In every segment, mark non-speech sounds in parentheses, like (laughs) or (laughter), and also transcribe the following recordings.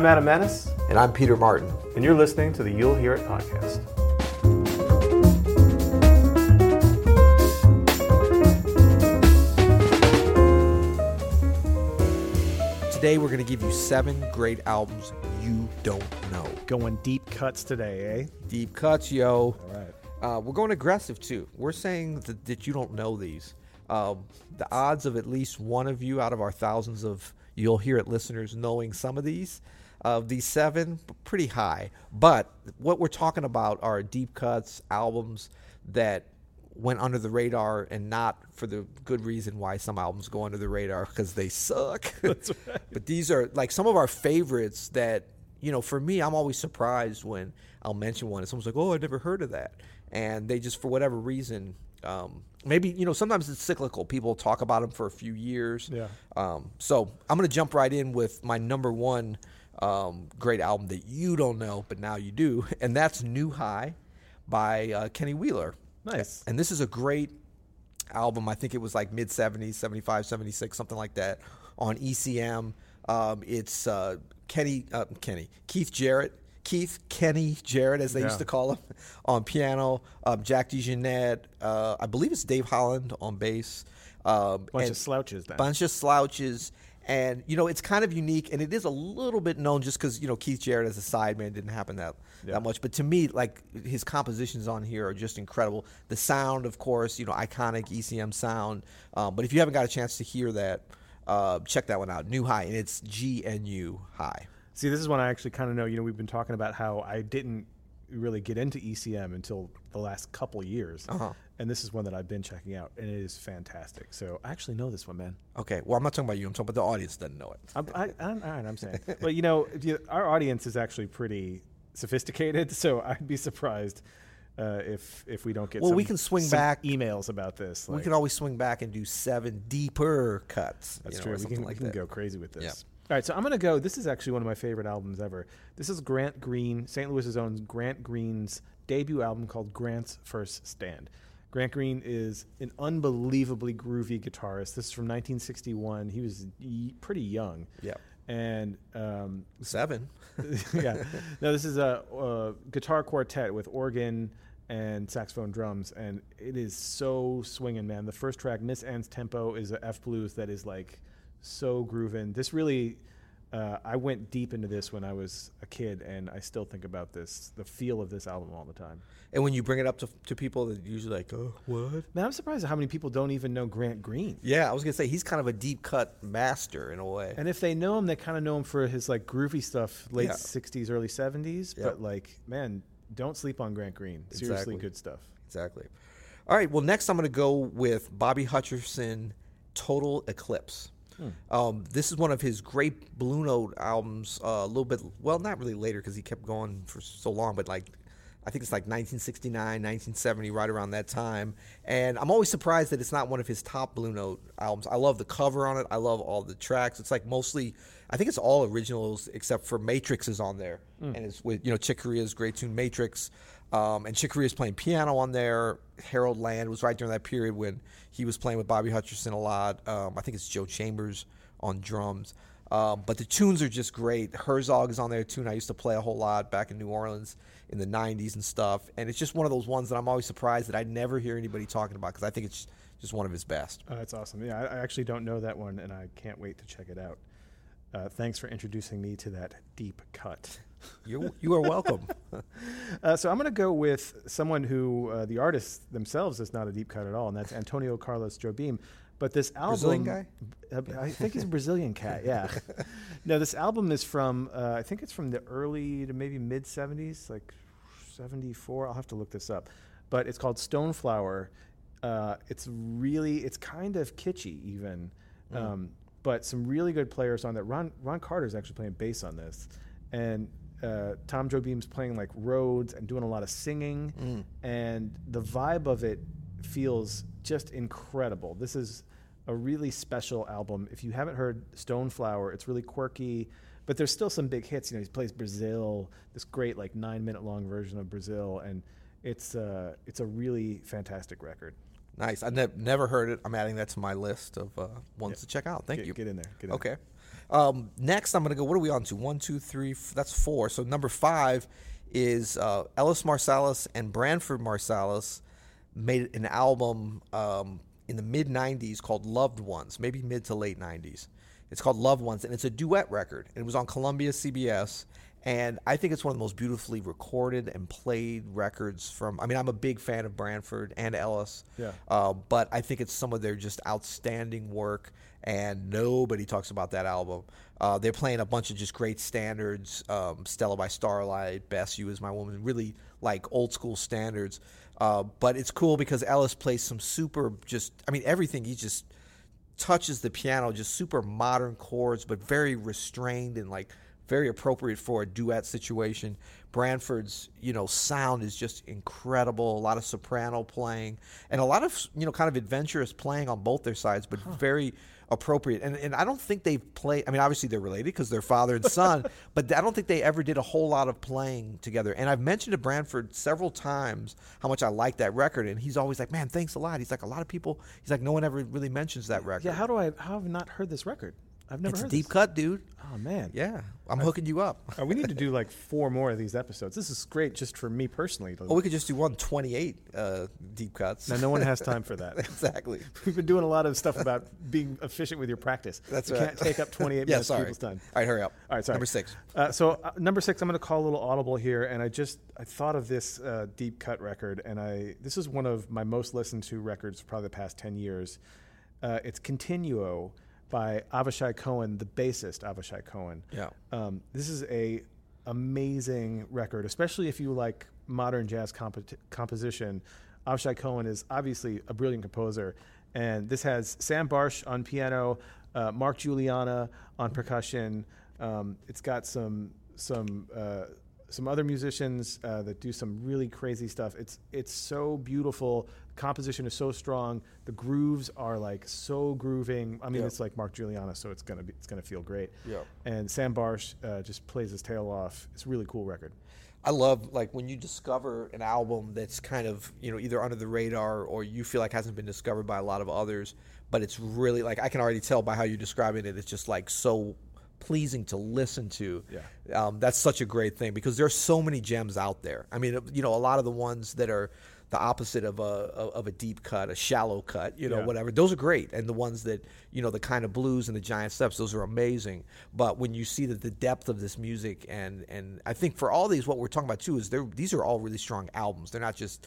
I'm Adam Maness, And I'm Peter Martin. and you're listening to the You'll Hear It podcast. Today we're going to give you seven great albums you don't know. Going deep cuts today, eh? Deep cuts, yo. All right. Uh, we're going aggressive too. We're saying that, that you don't know these. Um, the odds of at least one of you out of our thousands of you'll hear it listeners knowing some of these of these seven pretty high. But what we're talking about are deep cuts albums that went under the radar and not for the good reason why some albums go under the radar because they suck. (laughs) but these are like some of our favorites that you know, for me, I'm always surprised when I'll mention one and someone's like, "Oh, I've never heard of that," and they just for whatever reason, um, maybe you know, sometimes it's cyclical. People talk about them for a few years. Yeah. Um, so I'm gonna jump right in with my number one um, great album that you don't know, but now you do, (laughs) and that's "Gnu High" by uh, Kenny Wheeler. Nice. And this is a great album. I think it was like mid 70s, 75, 76, something like that on ECM. Um, it's uh, Kenny, uh, Kenny, Keith Jarrett, Keith Kenny Jarrett, as they Yeah. used to call him, (laughs) on piano. Um, Jack DeJohnette, uh, I believe it's Dave Holland on bass. Um, Bunch and- of slouches then. bunch of slouches. And you know it's kind of unique, and it is a little bit known just because you know Keith Jarrett as a sideman didn't happen that Yeah. that much. But to me, like his compositions on here are just incredible. The sound, of course, you know, iconic ECM sound. Um, but if you haven't got a chance to hear that, uh, check that one out. New High, and it's G N U High. See, this is one I actually kind of know. You know, we've been talking about how I didn't really get into ECM until the last couple years. Uh-huh. And this is one that I've been checking out, and it is fantastic. So I actually know this one, man. Okay, well, I'm not talking about you. I'm talking about the audience doesn't know it. I'm, I, I'm, all right, I'm saying. (laughs) But, you know, you, our audience is actually pretty sophisticated, (laughs) so I'd be surprised uh, if if we don't get Well, some, we can swing back- emails about this. we can always swing back and do seven deeper cuts. That's you know, true. We can, like we can go crazy with this. Yeah. All right, so I'm going to go. This is actually one of my favorite albums ever. This is Grant Green, St. Louis's own Grant Green's debut album called Grant's First Stand. Grant Green is an unbelievably groovy guitarist. This is from 1961. He was y- pretty young. Yeah. And um, Seven. (laughs) yeah. No, this is a, a guitar quartet with organ and saxophone drums, and it is so swinging, man. The first track, Miss Ann's Tempo, is a F blues that is like so grooving. This really, uh, I went deep into this when I was a kid, and I still think about this, the feel of this album all the time. And when you bring it up to, to people, they're usually like, "Oh, what?" Man, I'm surprised at how many people don't even know Grant Green. Yeah, I was gonna say he's kind of a deep cut master in a way. And if they know him, they kind of know him for his like groovy stuff, late Yeah. '60s, early '70s. Yep. But like, man, don't sleep on Grant Green. Seriously, Exactly. good stuff. Exactly. All right. Well, next I'm going to go with Bobby Hutcherson, "Total Eclipse." Um, this is one of his great Blue Note albums. Uh, a little bit, well, not really later because he kept going for so long, but like I think it's like 1969, 1970, right around that time. And I'm always surprised that it's not one of his top Blue Note albums. I love the cover on it. I love all the tracks. It's like mostly, I think it's all originals except for Matrix is on there, and it's with you know Chick Corea's great tune Matrix. Um, and Chick Corea's playing piano on there. Harold Land was right during that period when he was playing with Bobby Hutcherson a lot. Um, I think it's Joe Chambers on drums. Um, but the tunes are just great. Herzog is on there, a tune I used to play a whole lot back in New Orleans in the 90s and stuff. And it's just one of those ones that I'm always surprised that I never hear anybody talking about because I think it's just one of his best. Oh, that's awesome. Yeah, I, I actually don't know that one, and I can't wait to check it out. Uh, thanks for introducing me to that deep cut. You're, you are welcome. (laughs) Uh, so I'm going to go with someone who uh, the artists themselves is not a deep cut at all, and that's Antonio Carlos Jobim. But this album, Brazilian guy? Uh, I think he's a Brazilian cat. Yeah. (laughs) no, this album is from uh, I think it's from the early to maybe mid '70s, like '74. I'll have to look this up, but it's called Stoneflower. Uh, it's really it's kind of kitschy even, um, but some really good players on that. Ron Ron Carter is actually playing bass on this, and uh, Tom Jobim's playing like Rhodes and doing a lot of singing, and the vibe of it feels just incredible. This is a really special album. If you haven't heard Stoneflower, it's really quirky, but there's still some big hits. You know, he plays Brazil, this great like nine minute long version of Brazil, and it's uh, it's a really fantastic record. Nice. I ne- never heard it. I'm adding that to my list of uh, ones to check out. Thank get, you. Get in there. Get in Okay. Um, next, I'm going to go. What are we on to? One, two, three. F- that's four. So number five is uh, Ellis Marsalis and Branford Marsalis made an album um, in the mid '90s called "Loved Ones," maybe mid to late '90s. It's called "Loved Ones," and it's a duet record. And it was on Columbia CBS. And I think it's one of the most beautifully recorded and played records from. I mean, I'm a big fan of Branford and Ellis. Yeah. Uh, but I think it's some of their just outstanding work, and nobody talks about that album. Uh, they're playing a bunch of just great standards, um, Stella by Starlight, Bess You Is My Woman, really like old school standards. Uh, but it's cool because Ellis plays some super, just I mean everything. He just touches the piano, just super modern chords, but very restrained and like very appropriate for a duet situation. Branford's, you know, sound is just incredible. A lot of soprano playing and a lot of, you know, kind of adventurous playing on both their sides, but very appropriate. And and I don't think they've played. I mean, obviously they're related because they're father and son, (laughs) but I don't think they ever did a whole lot of playing together. And I've mentioned to Branford several times how much I like that record, and he's always like, "Man, thanks a lot." He's like, "A lot of people." He's like, "No one ever really mentions that record." Yeah, how do I? How have I not heard this record? I've never it's a deep this. cut, dude. Oh man. Yeah, I'm hooking you up. (laughs) Uh, we need to do like four more of these episodes. This is great just for me personally. to- Or we could just do one 28 uh, deep cuts. now, no one has time for (laughs) that. exactly. (laughs) We've been doing a lot of stuff about being efficient with your practice. That's you right. can't take up 28 Yeah, minutes of sorry. people's time. All right, hurry up. All right, sorry. Number six. Uh, so uh, number six, I'm going to call a little audible here, and I just I thought of this uh, deep cut record, and I this is one of my most listened to records for probably the past ten years. Uh, it's Continuo by Avishai Cohen, the bassist Avishai Cohen. Yeah. Um, this is a amazing record, especially if you like modern jazz compo- composition. Avishai Cohen is obviously a brilliant composer, and this has Sam Barsh on piano, uh, Mark Guiliana on percussion. Um, it's got some some uh, some other musicians uh, that do some really crazy stuff. It's it's so beautiful. Composition is so strong. The grooves are like so grooving. I mean, Yeah. it's like Mark Guiliana, so it's gonna be it's gonna feel great. Yeah. And Sam Barsh uh, just plays his tail off. It's a really cool record. I love like when you discover an album that's kind of you know either under the radar or you feel like hasn't been discovered by a lot of others, but it's really like I can already tell by how you're describing it. It's just like so pleasing to listen to. Yeah. um, that's such a great thing because there's so many gems out there. I mean, you know, a lot of the ones that are the opposite of a of a deep cut, a shallow cut, you know, Yeah. whatever. Those are great, and the ones that you know, the kind of blues and the giant steps, those are amazing. But when you see that the depth of this music, and and I think for all these, what we're talking about too is they're these are all really strong albums. They're not just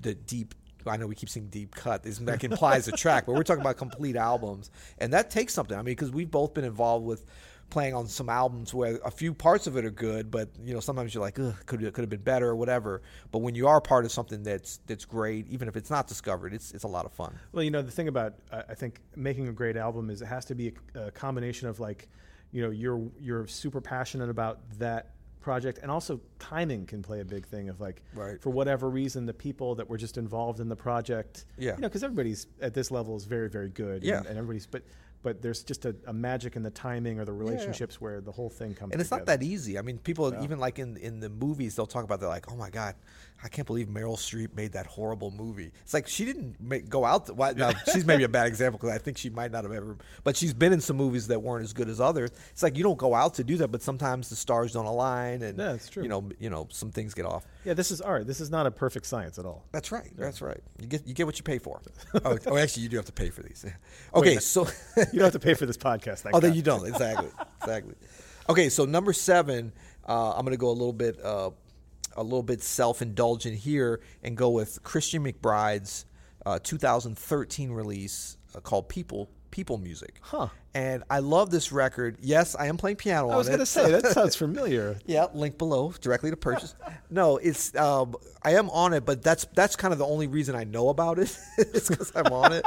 the deep. I know we keep saying deep cut. This that implies a track, but we're talking about complete albums, and that takes something. I mean, because we've both been involved with playing on some albums where a few parts of it are good, but you know sometimes you're like, Ugh, could could have been better or whatever. But when you are part of something that's that's great, even if it's not discovered, it's it's a lot of fun. Well, you know, the thing about uh, I think making a great album is it has to be a, a combination of like, you know, you're you're super passionate about that project, and also timing can play a big thing of like, Right. for whatever reason, the people that were just involved in the project, Yeah. you know, because everybody's at this level is very very good, Yeah. and, and everybody's but. But there's just a, a magic in the timing or the relationships where the whole thing comes. Together. And it's not that easy. I mean, people even like in in the movies, they'll talk about they're like, oh my god, I can't believe Meryl Streep made that horrible movie. It's like she didn't make, go out. Well, now, she's maybe a (laughs) bad example because I think she might not have ever. But she's been in some movies that weren't as good as others. It's like you don't go out to do that, but sometimes the stars don't align, and Yeah, it's true. You know, you know, some things get off. Yeah, this is art. This is not a perfect science at all. That's right. That's right. You get you get what you pay for. (laughs) oh, oh, actually, you do have to pay for these. (laughs) Okay, Wait. so (laughs) You don't have to pay for this podcast. Oh, then you don't. Exactly. exactly. Okay, so number seven, uh, I'm going to go a little bit, uh, a little bit self-indulgent here, and go with Christian McBride's uh, 2013 release uh, called "People." People music, Huh. And I love this record. Yes, I am playing piano. I was going to say that sounds (laughs) familiar. Yeah, link below directly to purchase. (laughs) no, it's um, I am on it, but that's that's kind of the only reason I know about it. (laughs) it's because I'm on it,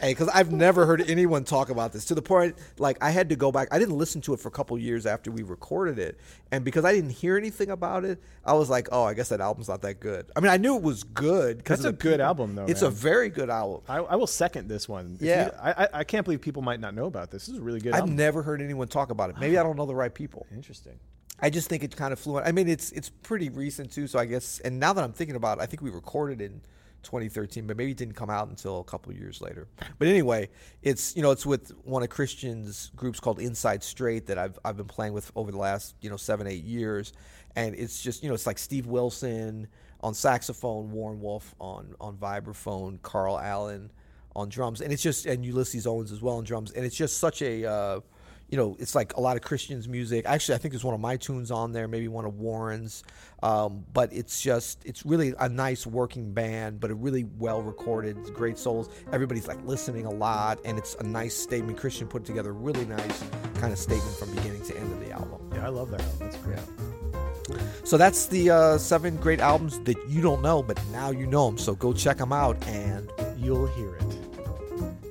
and because I've never heard anyone talk about this to the point like I had to go back. I didn't listen to it for a couple years after we recorded it, and because I didn't hear anything about it, I was like, oh, I guess that album's not that good. I mean, I knew it was good. 'cause That's of a good album, though, It's a very good album. I, I will second this one. If Yeah. you- I, I, I can't believe people might not know about this. This is a really good I've album. never heard anyone talk about it. Maybe I don't know the right people. Interesting. I just think it kind of flew. on. I mean, it's it's pretty recent too. So I guess, and now that I'm thinking about it, I think we recorded in 2013, but maybe it didn't come out until a couple years later. But anyway, it's you know it's with one of Christian's groups called Inside Straight that I've I've been playing with over the last you know seven eight years, and it's just you know it's like Steve Wilson on saxophone, Warren Wolf on on vibraphone, Carl Allen on drums, and it's just and Ulysses Owens as well on drums, and it's just such a uh, you know, it's like a lot of Christians music. Actually, I think there's one of my tunes on there, maybe one of Warren's. Um, but it's just, it's really a nice working band, but a really well recorded, great souls. Everybody's like listening a lot, and it's a nice statement. Christian put together a really nice kind of statement from beginning to end of the album. Yeah, I love that album. That's great. Yeah. So that's the uh, seven great albums that you don't know, but now you know them. So go check them out, and you'll hear it.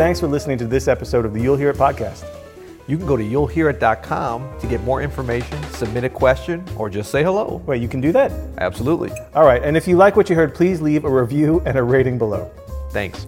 Thanks for listening to this episode of the You'll Hear It podcast. You can go to you'llhearit.com to get more information, submit a question, or just say hello. Wait, you can do that? Absolutely. All right, and if you like what you heard, please leave a review and a rating below. Thanks.